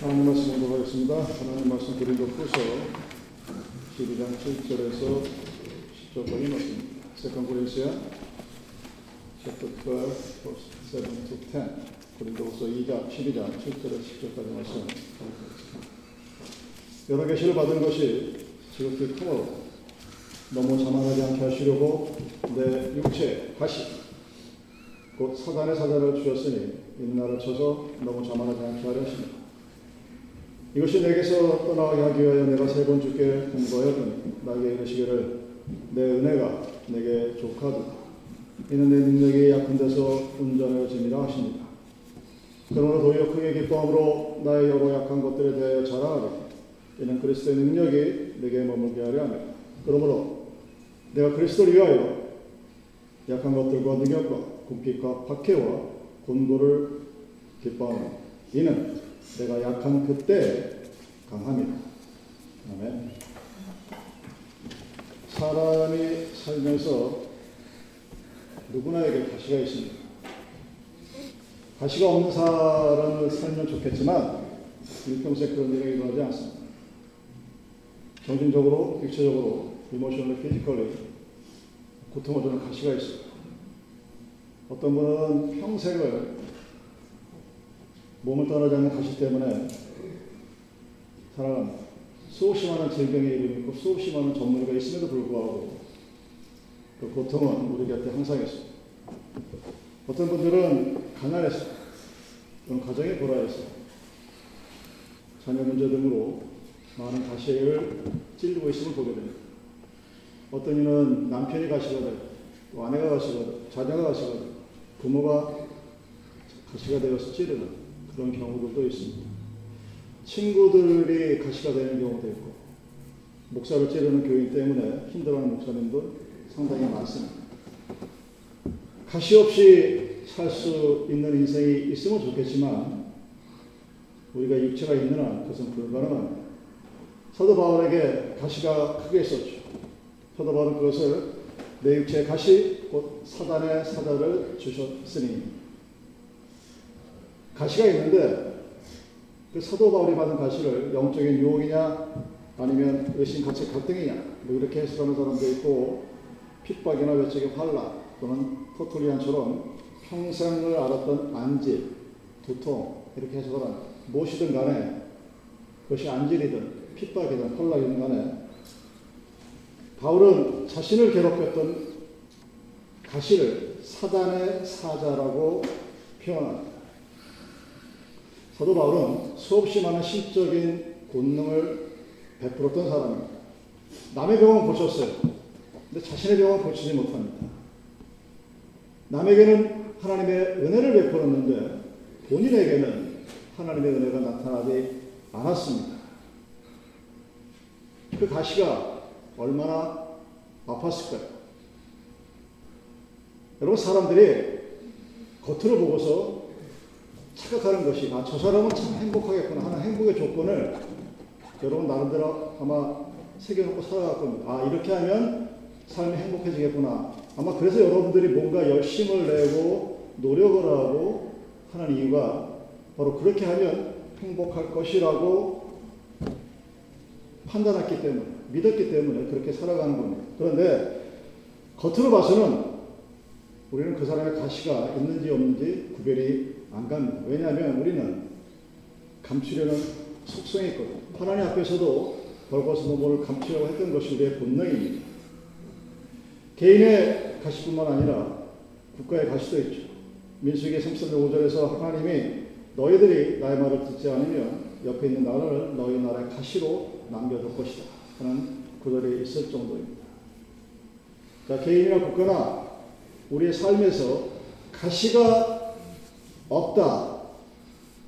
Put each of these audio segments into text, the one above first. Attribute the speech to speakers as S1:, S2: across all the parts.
S1: 하나님 말씀 봉독하겠습니다. 하나님 말씀 고린도후서 12장 7절에서 10절까지 말씀입니다. Second Corinthians chapter 12 verse 7 to 10 고린도후서 2장 12장 7절에서 10절까지 말씀 여러 계시를 받은 것이 지극히 크므로 너무 자만하지 않게 하시려고 내 육체 가시 곧 사단의 사자를 주셨으니 인나를 쳐서 너무 자만하지 않게 하려 하십니다. 이것이 내게서 떠나가게 하기 위하여 내가 세 번 주께 공부하였더니 나에게 이르시기를 내 은혜가 내게 족하도다. 이는 내 능력이 약한 데서 운전하여짐이라 하십니다. 그러므로 도리어 크게 기뻐함으로 나의 여러 약한 것들에 대하여 자랑하리. 이는 그리스도의 능력이 내게 머물게 하려 합니다. 그러므로 내가 그리스도를 위하여 약한 것들과 능력과 굶깃과 박해와 곤고를 기뻐하노. 이는 내가 약한 그때 강함이다. 아멘. 사람이 살면서 누구나에게 가시가 있습니다. 가시가 없는 사람을 살면 좋겠지만 일평생 그런 일이 일어나지 않습니다. 정신적으로, 육체적으로, emotional, physically 고통을 주는 가시가 있어요. 어떤 분은 평생을 몸을 떠나지 않는 가시 때문에 살아갑니다. 수없이 많은 질병에 이르고 수없이 많은 전문의가 있음에도 불구하고 그 고통은 우리 곁에 항상 있습니다. 어떤 분들은 가난해서 또는 가정의 불화해서 자녀 문제 등으로 많은 가시를 찔리고 있음을 보게 됩니다. 어떤 이는 남편이 가시가 되고 또 아내가 가시가 되고 자녀가 가시가 되고 부모가 가시가 되어서 찌르는 그런 경우들도 있습니다. 친구들이 가시가 되는 경우도 있고 목사를 찌르는 교인 때문에 힘들어하는 목사님도 상당히 많습니다. 가시 없이 살 수 있는 인생이 있으면 좋겠지만 우리가 육체가 있는 한 그것은 불가능합니다. 사도 바울에게 가시가 크게 있었죠. 사도 바울은 그것을 내 육체의 가시 곧 사단의 사자를 주셨으니 가시가 있는데 그 사도 바울이 받은 가시를 영적인 유혹이냐 아니면 의심 가치 갈등이냐 뭐 이렇게 해석하는 사람도 있고 핍박이나 외적인 환란 또는 토톨리안처럼 평생을 알았던 안질, 두통 이렇게 해석을 합니다. 무엇이든 간에 그것이 안질이든 핍박이든 헐락이든 간에 바울은 자신을 괴롭혔던 가시를 사단의 사자라고 표현합니다. 사도 바울은 수없이 많은 신적인 권능을 베풀었던 사람입니다. 남의 병은 고쳤어요. 근데 자신의 병은 고치지 못합니다. 남에게는 하나님의 은혜를 베풀었는데 본인에게는 하나님의 은혜가 나타나지 않았습니다. 그 가시가 얼마나 아팠을까요? 여러분 사람들이 겉으로 보고서 착각하는 것이 아, 저 사람은 참 행복하겠구나 하는 행복의 조건을 여러분 나름대로 아마 새겨놓고 살아갈 겁니다. 아 이렇게 하면 삶이 행복해지겠구나. 아마 그래서 여러분들이 뭔가 열심을 내고 노력을 하고 하는 이유가 바로 그렇게 하면 행복할 것이라고 판단했기 때문에 믿었기 때문에 그렇게 살아가는 겁니다. 그런데 겉으로 봐서는 우리는 그 사람의 가시가 있는지 없는지 구별이 안 갑니다. 왜냐하면 우리는 감추려는 속성이 있거든요. 하나님 앞에서도 벌거벗은 을 감추려고 했던 것이 우리의 본능입니다. 개인의 가시뿐만 아니라 국가의 가시도 있죠. 민수기 3절 5절에서 하나님이 너희들이 나의 말을 듣지 않으면 옆에 있는 나를 너희 나라의 가시로 남겨둘 것이다. 하는 구절이 있을 정도입니다. 자, 개인이나 국가나 우리의 삶에서 가시가 없다.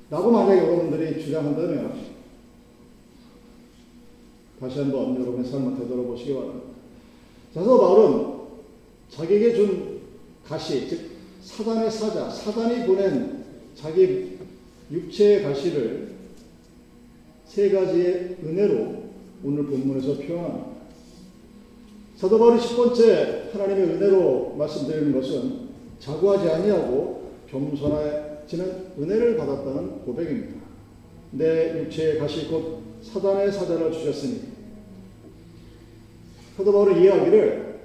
S1: 라고 만약에 여러분들이 주장한다면 다시 한번 여러분의 삶을 되돌아보시기 바랍니다. 그래서 바울은 자기에게 준 가시, 즉 사단의 사자, 사단이 보낸 자기 육체의 가시를 세 가지의 은혜로 오늘 본문에서 표현합니다. 사도 바울이 10번째 하나님의 은혜로 말씀드리는 것은 자구하지 아니하고 겸손해지는 은혜를 받았다는 고백입니다. 내 육체의 가시 곧 사단의 사자를 주셨으니 사도 바울의 이야기를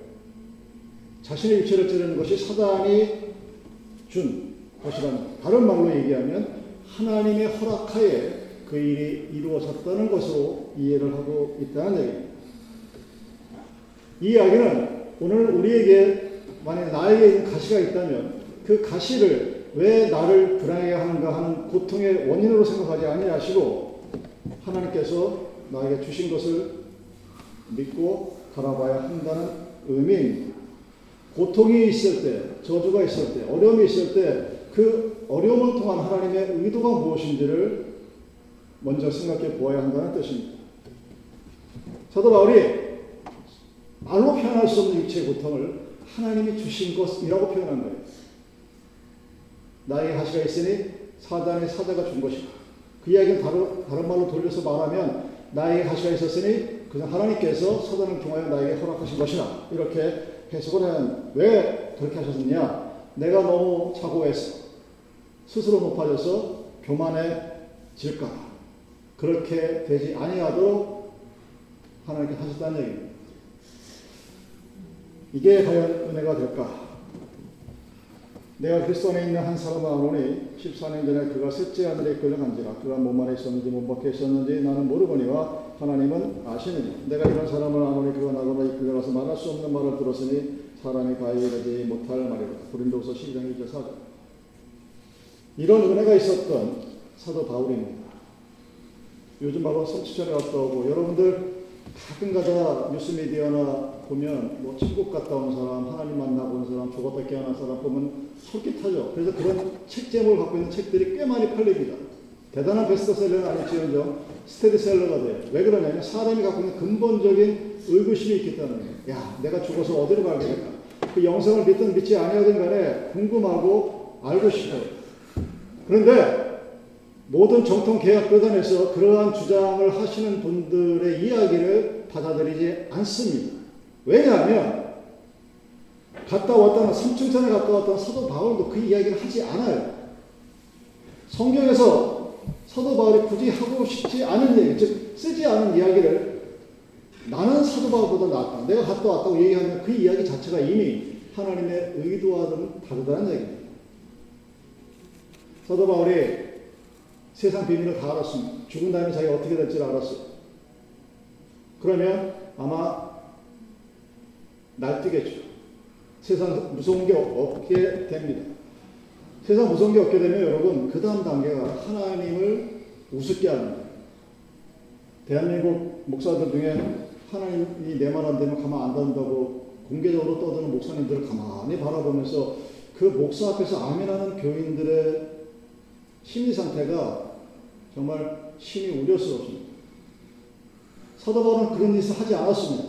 S1: 자신의 육체를 찌르는 것이 사단이 준 것이라는 다른 말로 얘기하면 하나님의 허락하에 그 일이 이루어졌다는 것으로 이해를 하고 있다는 얘기입니다. 이 이야기는 오늘 우리에게 만약 나에게 있는 가시가 있다면 그 가시를 왜 나를 불안하게 하는가 하는 고통의 원인으로 생각하지 아니하시고 하나님께서 나에게 주신 것을 믿고 바라봐야 한다는 의미입니다. 고통이 있을 때, 저주가 있을 때, 어려움이 있을 때 그 어려움을 통한 하나님의 의도가 무엇인지를 먼저 생각해 보아야 한다는 뜻입니다. 사도 바울이 말로 표현할 수 없는 육체의 고통을 하나님이 주신 것이라고 표현한 거예요. 나에게 가시가 있으니 사단의 사자가 준 것이다. 그 이야기는 다른, 다른 말로 돌려서 말하면 나에게 가시가 있었으니 그냥 하나님께서 사단을 통하여 나에게 허락하신 것이다. 이렇게 해석을 하는 왜 그렇게 하셨느냐? 내가 너무 차고해서 스스로 높아져서 교만해질까 그렇게 되지 아니하도록 하나님께 하셨다는 얘기입니다. 이게 과연 은혜가 될까? 내가 그리스도 안에 있는 한 사람을 아노니 14년 전에 그가 셋째 하늘에 끌려간지라 그가 몸 안에 있었는지 몸 밖에 있었는지 나는 모르거니와 하나님은 아시느니 내가 이런 사람을 아노니 그가 나더러 이끌려가서 말할 수 없는 말을 들었으니 사람이 가이르지 못할 말이라 고린도서 12장 1절 4절 이런 은혜가 있었던 사도 바울입니다. 요즘 바로 성취전에 갔다 오고 여러분들 가끔가다 뉴스미디어나 보면 뭐 천국 갔다 온 사람, 하나님 만나고 온 사람, 죽었다 깨어난 사람 보면 솔깃하죠. 그래서 그런 책 제목을 갖고 있는 책들이 꽤 많이 팔립니다. 대단한 베스트셀러는 아니지요. 스테디셀러가 돼요. 왜 그러냐면 사람이 갖고 있는 근본적인 의구심이 있기 때문에 야 내가 죽어서 어디로 가게 될까? 그 영성을 믿든 믿지 아니하든 간에 궁금하고 알고 싶어요. 그런데 모든 정통 계약교단에서 그러한 주장을 하시는 분들의 이야기를 받아들이지 않습니다. 왜냐하면 갔다 왔다는 삼층천에 갔다 왔다는 사도 바울도 그 이야기를 하지 않아요. 성경에서 사도 바울이 굳이 하고 싶지 않은 얘기, 즉 쓰지 않은 이야기를 나는 사도 바울보다 낫다. 내가 갔다 왔다고 얘기하면 그 이야기 자체가 이미 하나님의 의도와는 다르다는 얘기입니다. 사도 바울이 세상 비밀을 다 알았습니다. 죽은 다음에 자기가 어떻게 될지 알았어요. 그러면 아마 날뛰겠죠. 세상 무서운 게 없게 됩니다. 세상 무서운 게 없게 되면 여러분 그 다음 단계가 하나님을 우습게 하는. 대한민국 목사들 중에 하나님이 내 말 안 되면 가만 안 둔다고 공개적으로 떠드는 목사님들을 가만히 바라보면서 그 목사 앞에서 아멘하는 교인들의 심리 상태가 정말 심히 우려스럽습니다. 사도 바울은 그런 짓을 하지 않았습니다.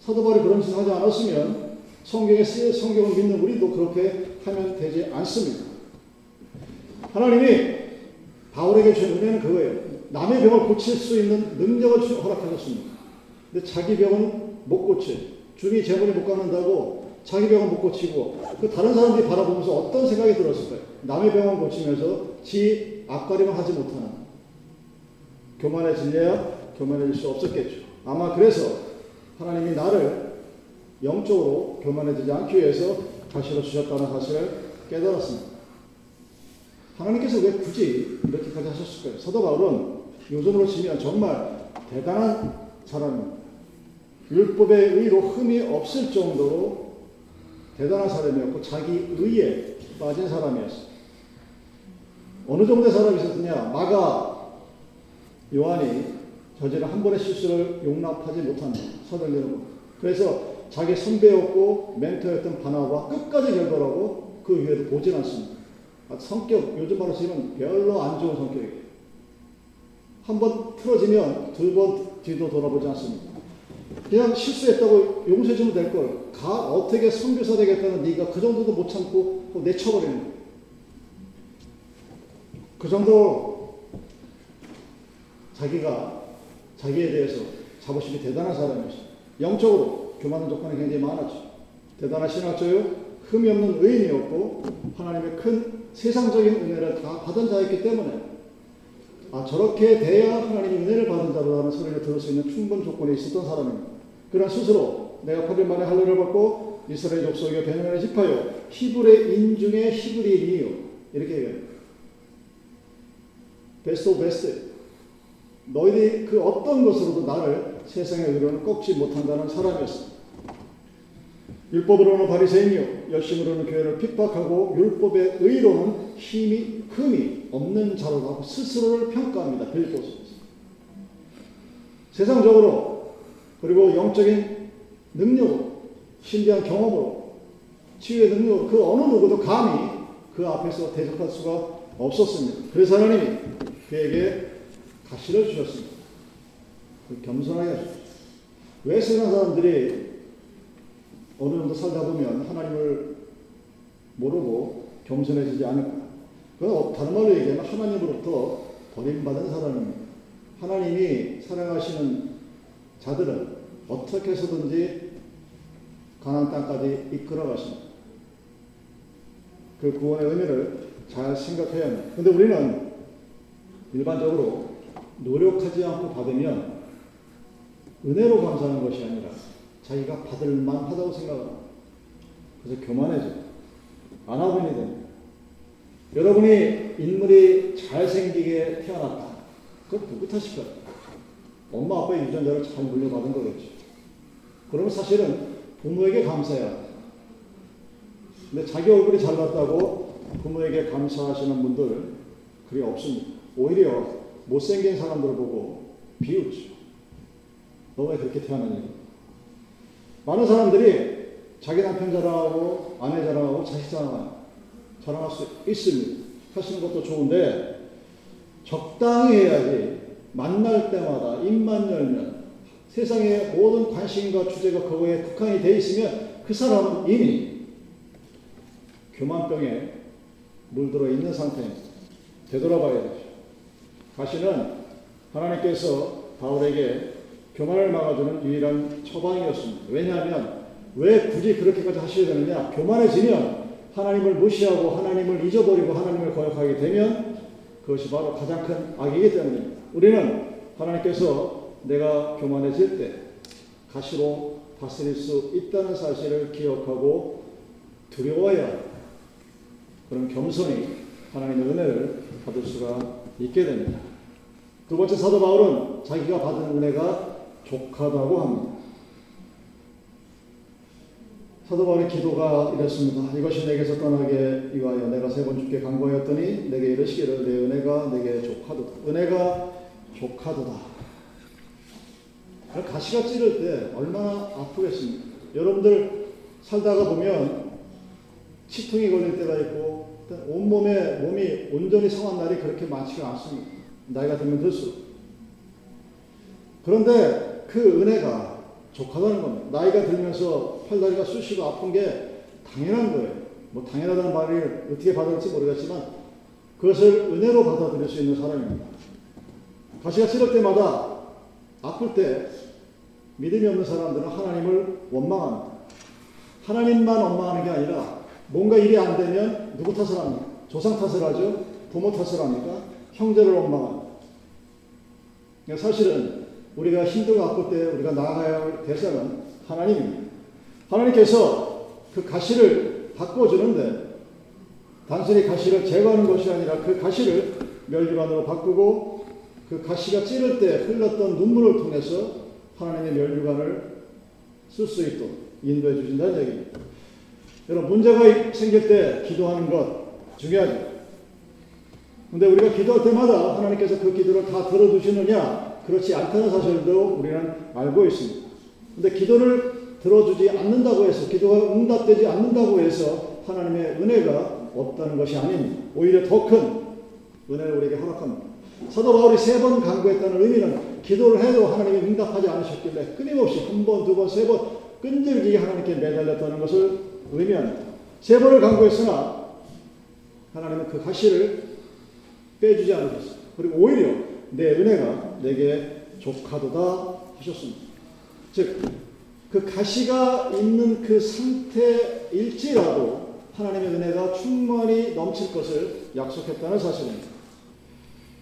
S1: 사도 바울이 그런 짓을 하지 않았으면 성경에 쓰여 성경을 믿는 우리도 그렇게 하면 되지 않습니다. 하나님이 바울에게 주신 은혜는 그거예요. 남의 병을 고칠 수 있는 능력을 허락하셨습니다. 근데 자기 병은 못 고쳐. 주이 재물이 못 갚는다고 자기 병은 못 고치고 그 다른 사람들이 바라보면서 어떤 생각이 들었을까요? 남의 병은 고치면서 지 앞가림을 하지 못하는 교만해질래야 교만해질 수 없었겠죠. 아마 그래서 하나님이 나를 영적으로 교만해지지 않기 위해서 가시로 주셨다는 사실을 깨달았습니다. 하나님께서 왜 굳이 이렇게까지 하셨을까요? 사도 바울은 요즘으로 치면 정말 대단한 사람입니다. 율법의 의로 흠이 없을 정도로 대단한 사람이었고 자기 의에 빠진 사람이었어요. 어느 정도의 사람이 있었느냐? 마가 요한이 저지른 한 번의 실수를 용납하지 못한다. 사도행전 그래서 자기 선배였고 멘토였던 바나바 끝까지 결별하고 그 위에도 보진 않습니다. 아, 성격 요즘 말로 치면 별로 안 좋은 성격이에요. 한 번 틀어지면 두 번 뒤도 돌아보지 않습니다. 그냥 실수했다고 용서해주면 될 걸. 가 어떻게 선교사 되겠다는 네가 그 정도도 못 참고 내쳐버리는 거예요. 그 정도 자기가 자기에 대해서 자부심이 대단한 사람이었어요. 영적으로 교만한 조건이 굉장히 많았죠. 대단한 신학자요. 흠이 없는 의인이었고 하나님의 큰 세상적인 은혜를 다 받은 자였기 때문에 아 저렇게 돼야 하나님의 은혜를 받은 자로라는 소리를 들을 수 있는 충분 조건이 있었던 사람입니다. 그러나 스스로 내가 8일 만에 할례를 받고 이스라엘 족속에게 베냐민을 집하여 히브리 인중의 히브리인이요 이렇게 얘기해요. Best of best. 너희들이 그 어떤 것으로도 나를 세상의 의로는 꺾지 못한다는 사람이었습니다. 율법으로는 바리새인이요 열심으로는 교회를 핍박하고 율법의 의로는 힘이 흠이 없는 자로라고 스스로를 평가합니다. 빌립보서에서 세상적으로 그리고 영적인 능력으로 신비한 경험으로 치유의 능력으로 그 어느 누구도 감히 그 앞에서 대적할 수가 없었습니다. 그래서 하나님이 그에게 가시를 주셨습니다. 그 겸손하게 하셨습니다. 왜 세상 사람들이 어느 정도 살다 보면 하나님을 모르고 겸손해지지 않을까? 그건 다른 말로 얘기하면 하나님으로부터 버림받은 사람입니다. 하나님이 사랑하시는 자들은 어떻게 해서든지 가나안 땅까지 이끌어 가십니다. 그 구원의 의미를 잘 생각해야 합니다. 근데 우리는 일반적으로 노력하지 않고 받으면 은혜로 감사하는 것이 아니라 자기가 받을 만하다고 생각합니다. 그래서 교만해져. 아나분이 됩니다. 여러분이 인물이 잘생기게 태어났다. 그건 누구 탓일까요? 엄마 아빠의 유전자를 잘 물려받은 거겠죠. 그러면 사실은 부모에게 감사해야 합니다. 근데 자기 얼굴이 잘났다고 부모에게 감사하시는 분들 그리 없습니다. 오히려 못생긴 사람들을 보고 비웃죠. 너 왜 그렇게 태어났니? 많은 사람들이 자기 남편 자랑하고 아내 자랑하고 자식 자랑 자랑할 수 있습니다. 하시는 것도 좋은데 적당히 해야지 만날 때마다 입만 열면 세상의 모든 관심과 주제가 그거에 국한이 돼 있으면 그 사람은 이미 교만병에 물들어 있는 상태입니다. 되돌아봐야 되죠. 가시는 하나님께서 바울에게 교만을 막아주는 유일한 처방이었습니다. 왜냐하면 왜 굳이 그렇게까지 하셔야 되느냐? 교만해지면 하나님을 무시하고 하나님을 잊어버리고 하나님을 거역하게 되면 그것이 바로 가장 큰 악이기 때문입니다. 우리는 하나님께서 내가 교만해질 때 가시로 다스릴 수 있다는 사실을 기억하고 두려워야 그런 겸손히 하나님의 은혜를 받을 수가 있게 됩니다. 두 번째 사도 바울은 자기가 받은 은혜가 족하다고 합니다. 사도 바울의 기도가 이랬습니다. 이것이 내게서 떠나게 위하여 내가 세 번 주께 간구하였더니 내게 이르시기를 내 은혜가 내게 족하도다. 은혜가 족하도다. 가시가 찌를 때 얼마나 아프겠습니까? 여러분들 살다가 보면 치통이 걸릴 때가 있고 온몸에 몸이 온전히 성한 날이 그렇게 많지가 않습니다. 나이가 들면 들수록. 그런데 그 은혜가 족하다는 겁니다. 나이가 들면서 팔다리가 쑤시고 아픈 게 당연한 거예요. 뭐 당연하다는 말을 어떻게 받을지 모르겠지만 그것을 은혜로 받아들일 수 있는 사람입니다. 가시가 찌를 때마다 아플 때 믿음이 없는 사람들은 하나님을 원망합니다. 하나님만 원망하는 게 아니라 뭔가 일이 안 되면 누구 탓을 합니까? 조상 탓을 하죠? 부모 탓을 합니까? 형제를 원망합니다. 그러니까 사실은 우리가 힘들고 아플 때 우리가 나아가야 할 대상은 하나님입니다. 하나님께서 그 가시를 바꿔주는데 단순히 가시를 제거하는 것이 아니라 그 가시를 멸류관으로 바꾸고 그 가시가 찌를 때 흘렀던 눈물을 통해서 하나님의 멸류관을 쓸 수 있도록 인도해 주신다는 얘기입니다. 여러분 문제가 생길 때 기도하는 것 중요하죠. 근데 우리가 기도할 때마다 하나님께서 그 기도를 다 들어주시느냐 그렇지 않다는 사실도 우리는 알고 있습니다. 근데 기도를 들어주지 않는다고 해서 기도가 응답되지 않는다고 해서 하나님의 은혜가 없다는 것이 아닙니다. 오히려 더 큰 은혜를 우리에게 허락합니다. 사도 바울이 세번 간구했다는 의미는 기도를 해도 하나님이 응답하지 않으셨길래 끊임없이 한 번, 두 번, 세 번 끈질기게 하나님께 매달렸다는 것을 의미합니다. 세 번을 간구했으나 하나님은 그 가시를 빼주지 않으셨어요. 그리고 오히려 내 은혜가 내게 족하도다 하셨습니다. 즉, 그 가시가 있는 그 상태일지라도 하나님의 은혜가 충만히 넘칠 것을 약속했다는 사실입니다.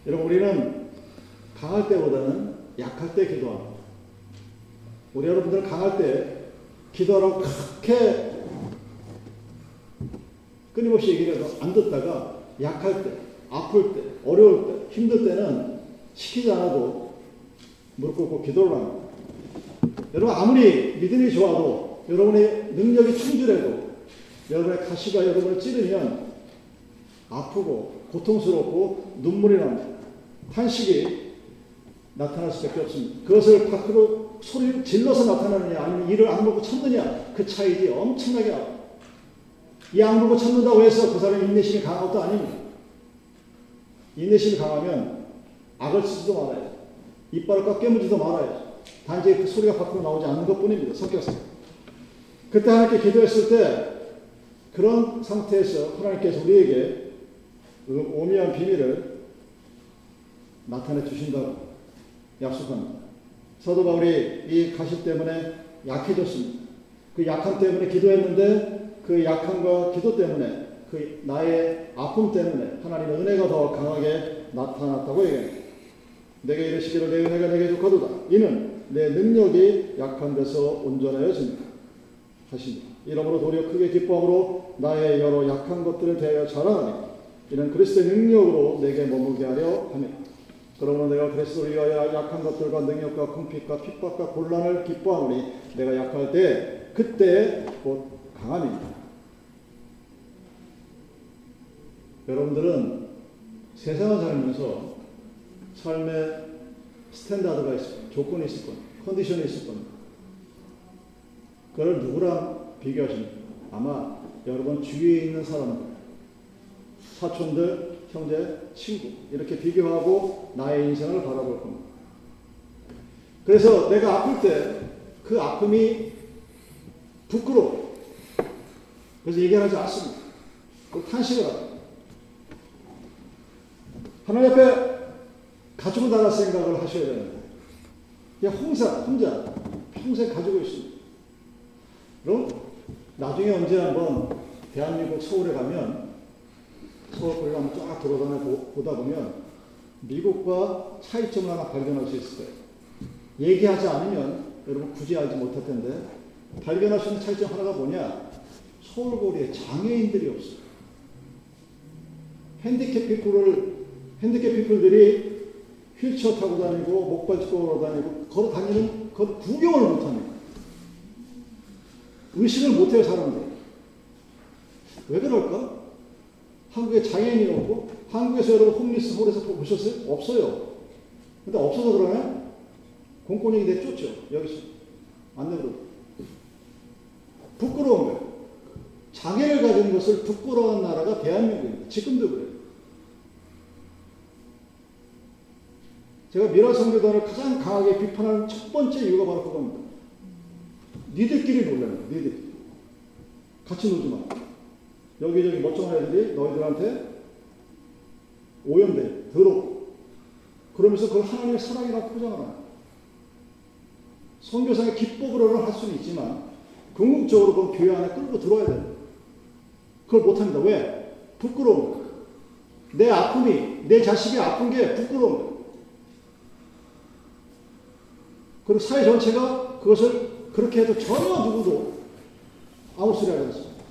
S1: 여러분 우리는 강할 때보다는 약할 때 기도합니다. 우리 여러분들 강할 때 기도하라고 그렇게 끊임없이 얘기를 해도 안 듣다가 약할 때, 아플 때, 어려울 때, 힘들 때는 시키지 않아도 무릎 꿇고 기도를 합니다. 여러분 아무리 믿음이 좋아도 여러분의 능력이 충실해도 여러분의 가시가 여러분을 찌르면 아프고 고통스럽고 눈물이 납니다. 탄식이 나타날 수밖에 없습니다. 그것을 밖으로 소리를 질러서 나타나느냐 아니면 이를 악물고 참느냐 그 차이지 엄청나게. 이 악물고 참는다고 해서 그 사람의 인내심이 강한 것도 아닙니다. 인내심이 강하면 악을 쓰지도 말아요. 이빨을 꽉 깨물지도 말아요. 단지 그 소리가 밖으로 나오지 않는 것 뿐입니다. 성격상. 그때 하나님께 기도했을 때 그런 상태에서 하나님께서 우리에게 그 오미한 비밀을 나타내 주신다고 약속합니다. 사도 바울이 이 가시 때문에 약해졌습니다. 그 약함 때문에 기도했는데 그 약함과 기도 때문에 그 나의 아픔 때문에 하나님의 은혜가 더 강하게 나타났다고 얘기합니다. 내게 이르시기를 내 은혜가 내게 족하도다. 이는 내 능력이 약한 데서 온전하여진다. 하십니다. 이러므로 도리어 크게 기뻐함으로 나의 여러 약한 것들을 대하여 자랑하니 이는 그리스도의 능력으로 내게 머물게 하려 함이다. 그러므로 내가 그리스도를 위하여 약한 것들과 능욕과 궁핍과 핍박과 곤란을 기뻐하노니 내가 약할 때 그때 곧 강함입니다. 여러분들은 세상을 살면서 삶의 standard가 있을. 조건이 있을 겁니다. 컨디션이 있을 겁니다. 그걸 누구랑 비교하십니까? 아마 여러분 주위에 있는 사람들, 사촌들, 형제, 친구 이렇게 비교하고 나의 인생을 바라볼 겁니다. 그래서 내가 아플 때 그 아픔이 부끄러워. 그래서 얘기하지 않습니다. 그 탄식을 합니다. 하나님 앞에 가지고 나갈 생각을 하셔야 되는데 그냥 혼자, 혼자 평생 가지고 있습니다. 그럼 나중에 언제 한번 대한민국 서울에 가면 서울 거기 한번 쫙 돌아다녀 보다 보면 미국과 차이점을 하나 발견할 수 있을 거예요. 얘기하지 않으면 여러분 굳이 알지 못할 텐데 발견할 수 있는 차이점 하나가 뭐냐? 서울거리에 장애인들이 없어요. 핸디캡 피플을 핸디캡 피플들이 휠체어 타고 다니고 목발치고 걸어 다니고 걸어 다니는 그 구경을 못 합니다. 의식을 못 해요 사람들. 왜 그럴까? 한국에 장애인이 없고 한국에서 여러분 홈리스 홀에서 보셨어요? 없어요. 근데 없어서 그러면 공권력이 내쫓죠. 여기서 안 내버려. 부끄러운 거예요. 장애를 가진 것을 부끄러운 나라가 대한민국입니다. 지금도 그래요. 제가 미라 성교단을 가장 강하게 비판하는 첫 번째 이유가 바로 그겁니다. 니들끼리 놀라는 니들. 같이 놀지 마. 여기저기 멀쩡한 애들이 너희들한테 오염돼, 더럽고. 그러면서 그걸 하나님의 사랑이라고 포장을 하는 성교상의 기법으로는 할 수는 있지만, 궁극적으로 그 교회 안에 끌고 들어와야 돼. 그걸 못합니다. 왜? 부끄러운 거야. 내 아픔이, 내 자식이 아픈 게 부끄러운 거야. 그리고 사회 전체가 그것을 그렇게 해도 전혀 누구도 아무 소리 하지 않습니다.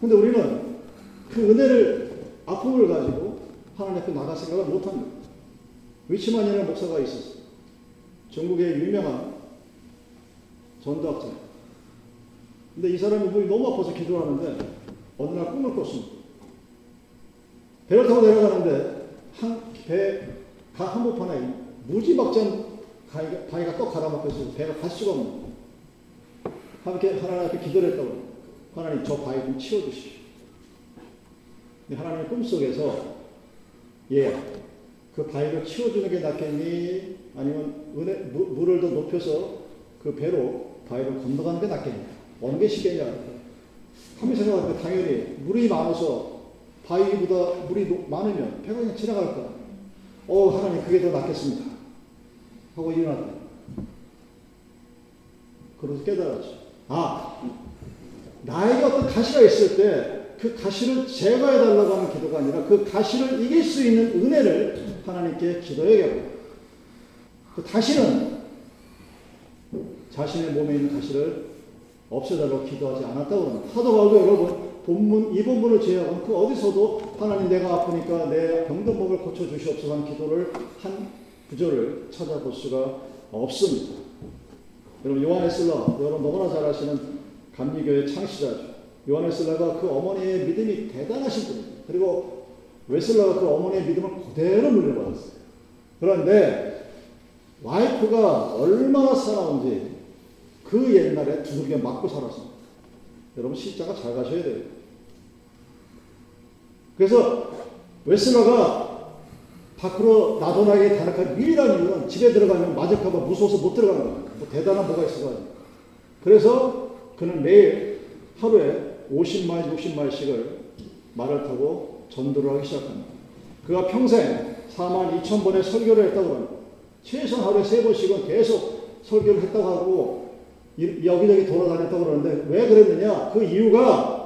S1: 근데 우리는 그 은혜를, 아픔을 가지고 하나님 앞에 나갈 생각을 못 합니다. 위치만이라는 목사가 있었어요. 전국의 유명한 전도학자. 근데 이 사람이 몸이 너무 아파서 기도를 하는데 어느 날 꿈을 꿨습니다. 배를 타고 내려가는데 한 배, 가 한복판에 무지막지한 바위가, 바위가 떡 갈아먹고 있어서 배가 갈 수가 없는 거예요. 함께 하나님 앞에 기도를 했다고 하나님 저 바위 좀 치워주십시오. 하나님의 꿈속에서 예, 그 바위를 치워주는 게 낫겠니? 아니면 은혜, 무, 물을 더 높여서 그 배로 바위를 건너가는 게 낫겠니? 어느 게 쉽겠냐? 하면 생각하니까 당연히 물이 많아서 바위보다 물이 많으면 배가 그냥 지나갈 거야. 어, 하나님 그게 더 낫겠습니다. 하고 일어났다. 그래서 깨달았죠. 아, 나에게 어떤 가시가 있을 때 그 가시를 제거해달라고 하는 기도가 아니라 그 가시를 이길 수 있는 은혜를 하나님께 기도해야겠고 그 다시는 자신의 몸에 있는 가시를 없애달라고 기도하지 않았다고 합니다. 사도 바울도 여러분 본문 이 본문을 제외하고 그 어디서도 하나님 내가 아프니까 내 병든 몸을 고쳐 주시옵소서 한 기도를 한 구절을 찾아볼 수가 없습니다. 여러분 요한의 슬라 여러분 너무나 잘 아시는 감리교의 창시자죠. 요한의 슬라가 그 어머니의 믿음이 대단하신 분입니다. 그리고 웨슬라가 그 어머니의 믿음을 그대로 물려받았어요. 그런데 와이프가 얼마나 사나운지 그 옛날에 두들겨 맞고 살았습니다. 여러분 십자가 잘 가셔야 돼요. 그래서 웨슬러가 밖으로 나도나게 다락한 유일한 이유는 집에 들어가면 맞을까봐 무서워서 못 들어가는 거예요. 뭐 대단한 뭐가 있어가지고. 그래서 그는 매일 하루에 50마일, 60마일씩을 말을 타고 전도를 하기 시작합니다. 그가 평생 4만 2천 번의 설교를 했다고 합니다. 최소한 하루에 세 번씩은 계속 설교를 했다고 하고 여기저기 돌아다녔다고 그러는데 왜 그랬느냐? 그 이유가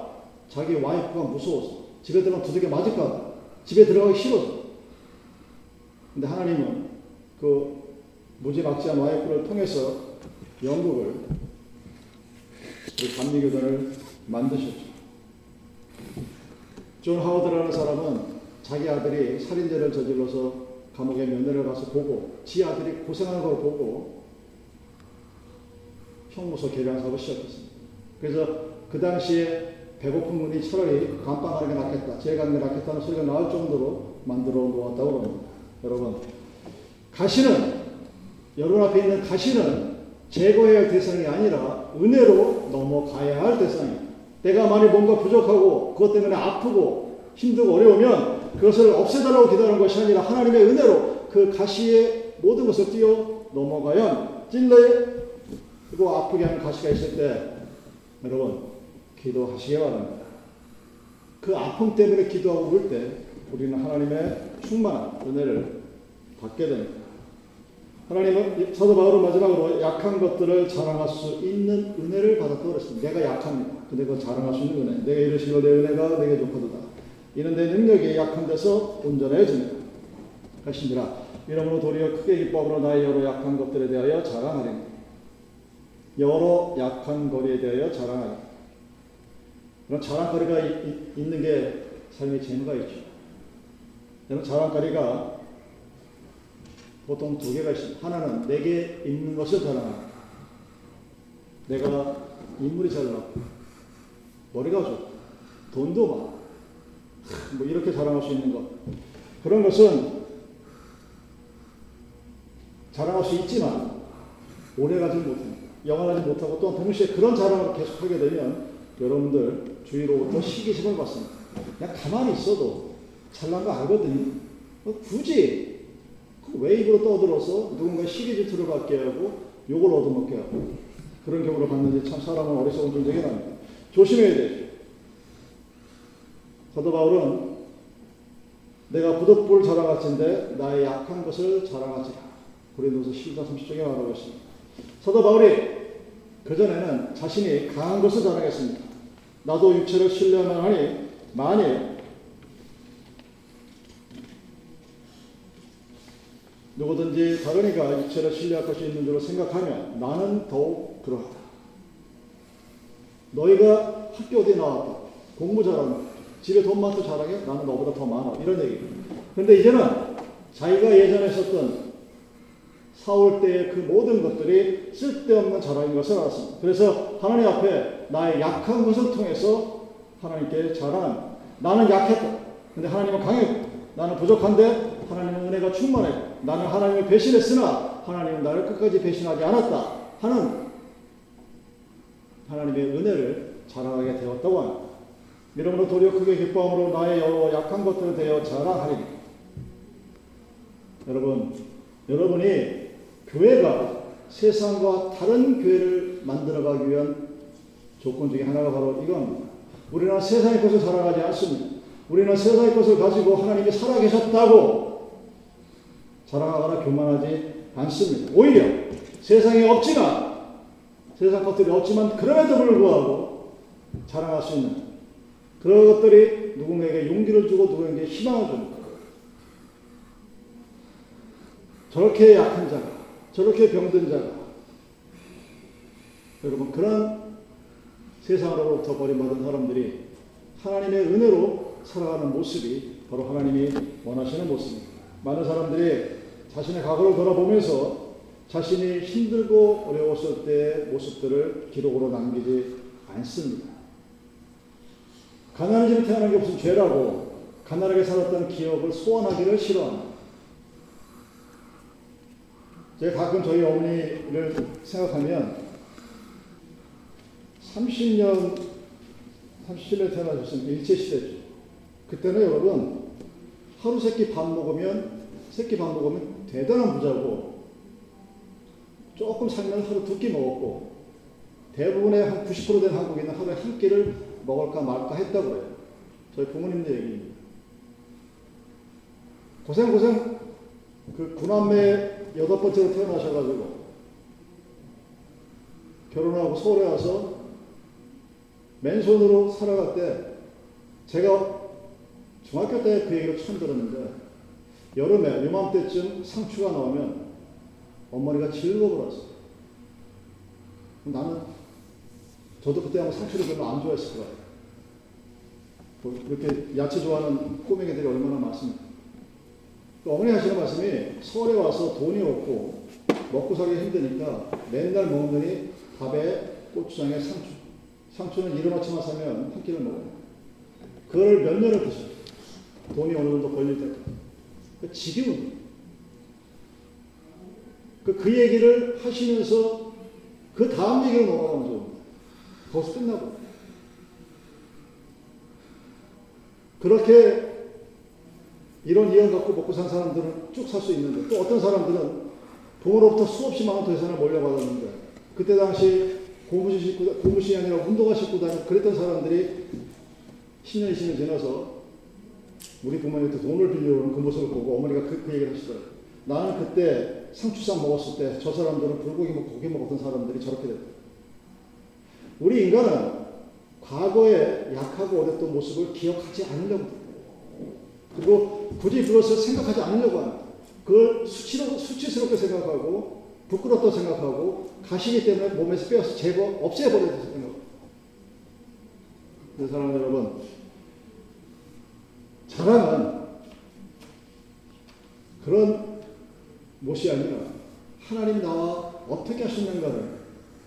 S1: 자기 와이프가 무서워서 집에 들어가면 두들겨 맞을까 집에 들어가기 싫어서 근데 하나님은 그 무지막지한 와이프를 통해서 영국을 그 감리교단을 만드셨죠. 존 하워드라는 사람은 자기 아들이 살인죄를 저질러서 감옥에 면회를 가서 보고 지 아들이 고생하는 걸 보고 형무소 개량 사업을 시작했습니다. 그래서 그 당시에 배고픈 분이 차라리 감방 가는 게 낫겠다, 재가는 게 낫겠다는 소리가 나올 정도로 만들어 놓았다고 합니다. 여러분, 가시는, 여러분 앞에 있는 가시는 제거해야 할 대상이 아니라 은혜로 넘어가야 할 대상입니다. 내가 만약 뭔가 부족하고 그것 때문에 아프고 힘들고 어려우면 그것을 없애달라고 기도하는 것이 아니라 하나님의 은혜로 그 가시의 모든 것을 뛰어 넘어가야 찔러에 그리고 아프게 하는 가시가 있을 때 여러분 기도하시기 바랍니다. 그 아픔 때문에 기도하고 그럴 때 우리는 하나님의 충만한 은혜를 받게 됩니다. 하나님은 사도 바울은 마지막으로 약한 것들을 자랑할 수 있는 은혜를 받았다고 그랬습니다. 내가 약합니다. 근데 그 자랑할 수 있는 은혜. 내가 이르시고 내 은혜가 내게 좋거도다. 이는 내 능력이 약한 데서 온전해집니다. 하시니라. 이러므로 도리어 크게 기뻐하므로 나의 여러 약한 것들에 대하여 자랑하리니 여러 약한 거리에 대하여 자랑하리. 그런 자랑거리가 있는 게 삶의 재미가 있죠. 여러분 자랑거리가 보통 두 개가 있습니다. 하나는 내게 있는 것을 자랑하는 내가 인물이 잘나 머리가 좋고 돈도 많아 뭐 이렇게 자랑할 수 있는 것 그런 것은 자랑할 수 있지만 오래 가지 못합니다. 영원하지 못하고 또 동시에 그런 자랑을 계속하게 되면 여러분들 주위로부터 시기심을 받습니다. 그냥 가만히 있어도 잘난 거 알거든요. 뭐 굳이 왜 입으로 떠들어서 누군가 시기 질투를 받게 하고 욕을 얻어먹게 하고 그런 경우를 봤는지 참 사람은 어리석은 존재긴 합니다. 조심해야 돼. 사도 바울은 내가 부득불 자랑할진데 나의 약한 것을 자랑하지라. 고린도서 12장 30절에 말하고 있습니다. 사도 바울이 그전에는 자신이 강한 것을 자랑했습니다. 나도 육체를 신뢰만 하니 만일 누구든지 다른 이가 육체를 신뢰할 것이 있는 줄로 생각하면 나는 더욱 그러하다. 너희가 학교 어디 나왔다. 공부 잘한다. 집에 돈 많다 자랑해? 나는 너보다 더 많아. 이런 얘기. 근데 이제는 자기가 예전에 썼던 사올 때의 그 모든 것들이 쓸데없는 자랑인 것을 알았습니다. 그래서 하나님 앞에 나의 약한 것을 통해서 하나님께 자랑. 나는 약했다. 근데 하나님은 강했고 나는 부족한데 하나님은 은혜가 충만해. 나는 하나님을 배신했으나 하나님은 나를 끝까지 배신하지 않았다. 하는 하나님의 은혜를 자랑하게 되었다고 합니다. 이러므로 도리어 크게 기뻐함으로 나의 여러 약한 것들을 대여 자랑하리니. 여러분, 여러분이 교회가 세상과 다른 교회를 만들어가기 위한 조건 중에 하나가 바로 이겁니다. 우리는 세상의 것을 자랑하지 않습니다. 우리는 세상의 것을 가지고 하나님이 살아계셨다고 자랑하거나 교만하지 않습니다. 오히려 세상에 없지만 세상 것들이 없지만 그럼에도 불구하고 자랑할 수 있는 그런 것들이 누군가에게 용기를 주고 누군가에게 희망을 줍니다. 저렇게 약한 자가, 저렇게 병든 자가, 여러분, 그런 세상으로부터 버림받은 사람들이 하나님의 은혜로 살아가는 모습이 바로 하나님이 원하시는 모습입니다. 많은 사람들이 자신의 과거를 돌아보면서 자신이 힘들고 어려웠을 때의 모습들을 기록으로 남기지 않습니다. 가난한 집에 태어난 게 무슨 죄라고 가난하게 살았다는 기억을 소원하기를 싫어합니다. 제가 가끔 저희 어머니를 생각하면 30년, 37년에 태어나셨으면 일제시대죠. 그때는 여러분, 하루 세끼 밥 먹으면, 세끼 밥 먹으면 대단한 부자고, 조금 살면 하루 두 끼 먹었고, 대부분의 한 90%된 한국인은 하루에 한 끼를 먹을까 말까 했다고 그래요. 저희 부모님들 얘기입니다. 고생, 고생, 그 구남매 여덟 번째로 태어나셔가지고, 결혼하고 서울에 와서 맨손으로 살아갈 때 제가 중학교 때 그 얘기를 처음 들었는데 여름에 요맘때쯤 상추가 나오면 어머니가 즐거워 하어요 나는 저도 그때 아마 상추를 별로 안 좋아했을 거예요. 뭐 이렇게 야채 좋아하는 꼬맹이들이 얼마나 많습니까? 그 어머니 하시는 말씀이 서울에 와서 돈이 없고 먹고 살기 힘드니까 맨날 먹느니 밥에 고추장에 상추. 상추는 일어나치만 사면 한 끼를 먹어요. 그걸 몇 년을 드셔요. 돈이 어느 정도 걸릴 때까지. 그 지겨운 그, 그 얘기를 하시면서 그 다음 얘기로 넘어가면 좋습니다. 거기서 끝나고. 그렇게 이런 이형 갖고 먹고 산 사람들은 쭉 살 수 있는데 또 어떤 사람들은 부모로부터 수없이 많은 재산을 몰려받았는데 그때 당시 고무신 신고, 고무신이 아니라 운동화 신고 다니고 그랬던 사람들이 10년, 20년 지나서 우리 부모님한테 돈을 빌려오는 그 모습을 보고 어머니가 그, 그 얘기를 하시더라고요. 나는 그때 상추쌈 먹었을 때 저 사람들은 불고기 먹고 고기 먹었던 사람들이 저렇게 됐다. 우리 인간은 과거에 약하고 어렸던 모습을 기억하지 않으려고 그리고 굳이 그것을 생각하지 않으려고 합니다. 그걸 수치로, 수치스럽게 생각하고 부끄럽다 생각하고 가시기 때문에 몸에서 빼어서 제거 없애버려야 생각. 그 사랑 여러분, 자랑은 그런 못이 아니라 하나님 나와 어떻게 하셨는가를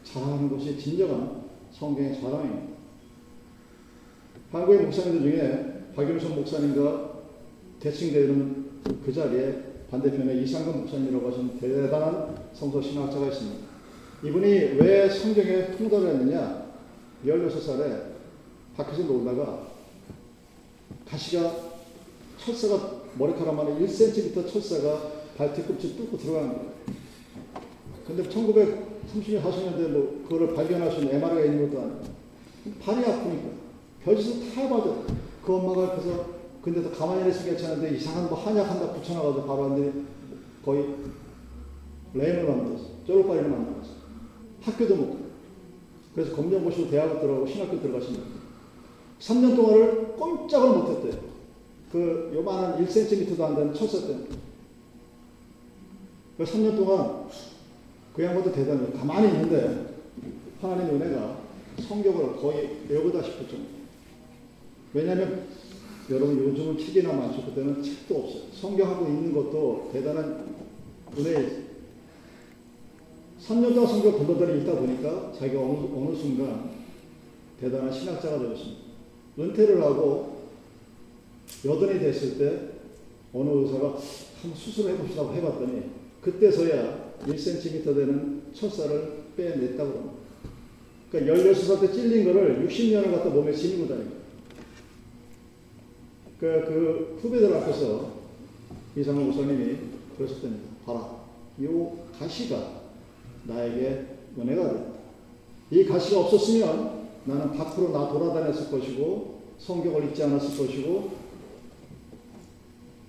S1: 자랑하는 것이 진정한 성경의 자랑입니다. 한국의 목사님들 중에 박윤선 목사님과 대칭되는 그 자리에 반대편에 이상근 목사님이라고 하시는 대단한 성서 신학자가 있습니다. 이분이 왜 성경에 통달을 했느냐? 16살에 밖에서 놀다가 가시가 철사가 머리카락만 1cm 철사가 발뒤꿈치 뚫고 들어가는 거예요. 근데 1930년, 40년대 뭐 그거를 발견하신 MRI가 있는 것도 아니고 발이 아프니까 별짓을 다 해봐도 그 엄마가 옆에서 근데도 가만히 있으면 괜찮은데 이상한 뭐 한약 한다 붙여놔가지고 바로 왔는데 거의 레임을 만들었어. 쫄로빠리를 만들었어. 학교도 못 가. 그래서 검정고시로 대학을 들어가고 신학교 들어가시는 3년 동안을 꼼짝을 못 했대요. 그 요만한 1cm도 안 되는 철사 때문에. 그 3년 동안 그 양반도 대단해요. 가만히 있는데 하나님의 은혜가 성경을 거의 외우다 싶을 정도. 왜냐하면 여러분 요즘은 책이나 많죠. 그때는 책도 없어요. 성경하고 있는 것도 대단한 은혜예요. 3년 동안 성경 공부들을 읽다 보니까 자기가 어느, 어느 순간 대단한 신학자가 되었습니다. 은퇴를 하고 여든이 됐을 때 어느 의사가 한번 수술을 해봅시다 해봤더니 그때서야 1cm 되는 철사를 빼냈다고 합니다. 그러니까 16살 때 찔린 거를 60년을 갖다 몸에 지니고 다니고 그, 그 후배들 앞에서 이상호 목사님이 그러셨답니다. 봐라. 이 가시가 나에게 은혜가 됐다. 이 가시가 없었으면 나는 밖으로 나 돌아다녔을 것이고 성경을 읽지 않았을 것이고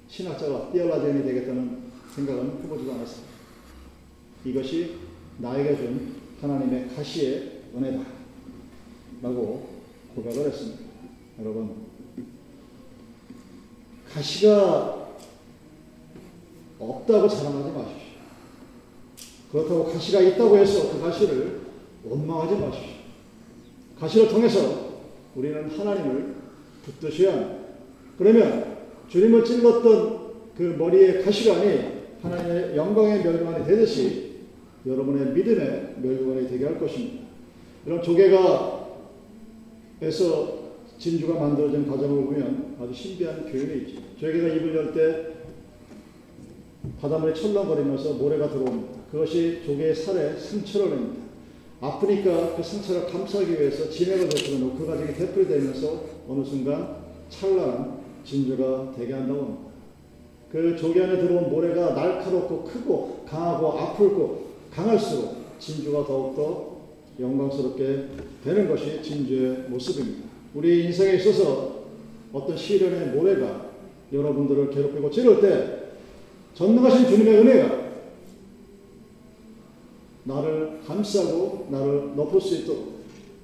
S1: 신학자가 띠얼라젠이 되겠다는 생각은 해보지도 않았습니다. 이것이 나에게 준 하나님의 가시의 은혜다. 라고 고백을 했습니다. 여러분, 가시가 없다고 자랑하지 마십시오. 그렇다고 가시가 있다고 해서 그 가시를 원망하지 마십시오. 가시를 통해서 우리는 하나님을 붙드셔야 합니다. 그러면 주님을 찔렀던 그 머리의 가시관이 하나님의 영광의 멸관이 되듯이 여러분의 믿음의 멸관이 되게 할 것입니다. 이런 조개가 에서 진주가 만들어진 과정을 보면 아주 신비한 표현이 있죠. 조개가 입을 열 때 바닷물이 철렁거리면서 모래가 들어옵니다. 그것이 조개의 살에 상처를 냅니다. 아프니까 그 상처를 감싸기 위해서 진액을 베풀어 그 과정이 되풀이되면서 어느 순간 찬란한 진주가 되게 한다고 합니다. 그 조개 안에 들어온 모래가 날카롭고 크고 강하고 아프고 강할수록 진주가 더욱더 영광스럽게 되는 것이 진주의 모습입니다. 우리 인생에 있어서 어떤 시련의 모래가 여러분들을 괴롭히고 찌를 때 전능하신 주님의 은혜가 나를 감싸고 나를 높일 수 있도록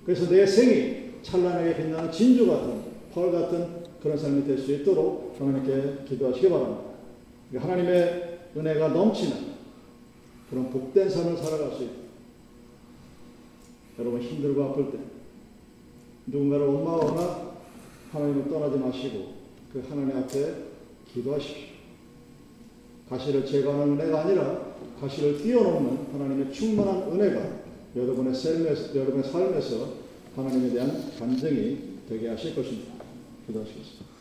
S1: 그래서 내 생이 찬란하게 빛나는 진주 같은 펄 같은 그런 삶이 될 수 있도록 하나님께 기도하시기 바랍니다. 하나님의 은혜가 넘치는 그런 복된 삶을 살아갈 수 있도록 여러분 힘들고 아플 때 누군가를 원망하거나 하나님을 떠나지 마시고 그 하나님 앞에 기도하십시오. 가시를 제거하는 은혜가 아니라 가시를 뛰어넘는 하나님의 충만한 은혜가 여러분의 삶에서, 여러분의 삶에서 하나님에 대한 감정이 되게 하실 것입니다. 기도하시겠습니다.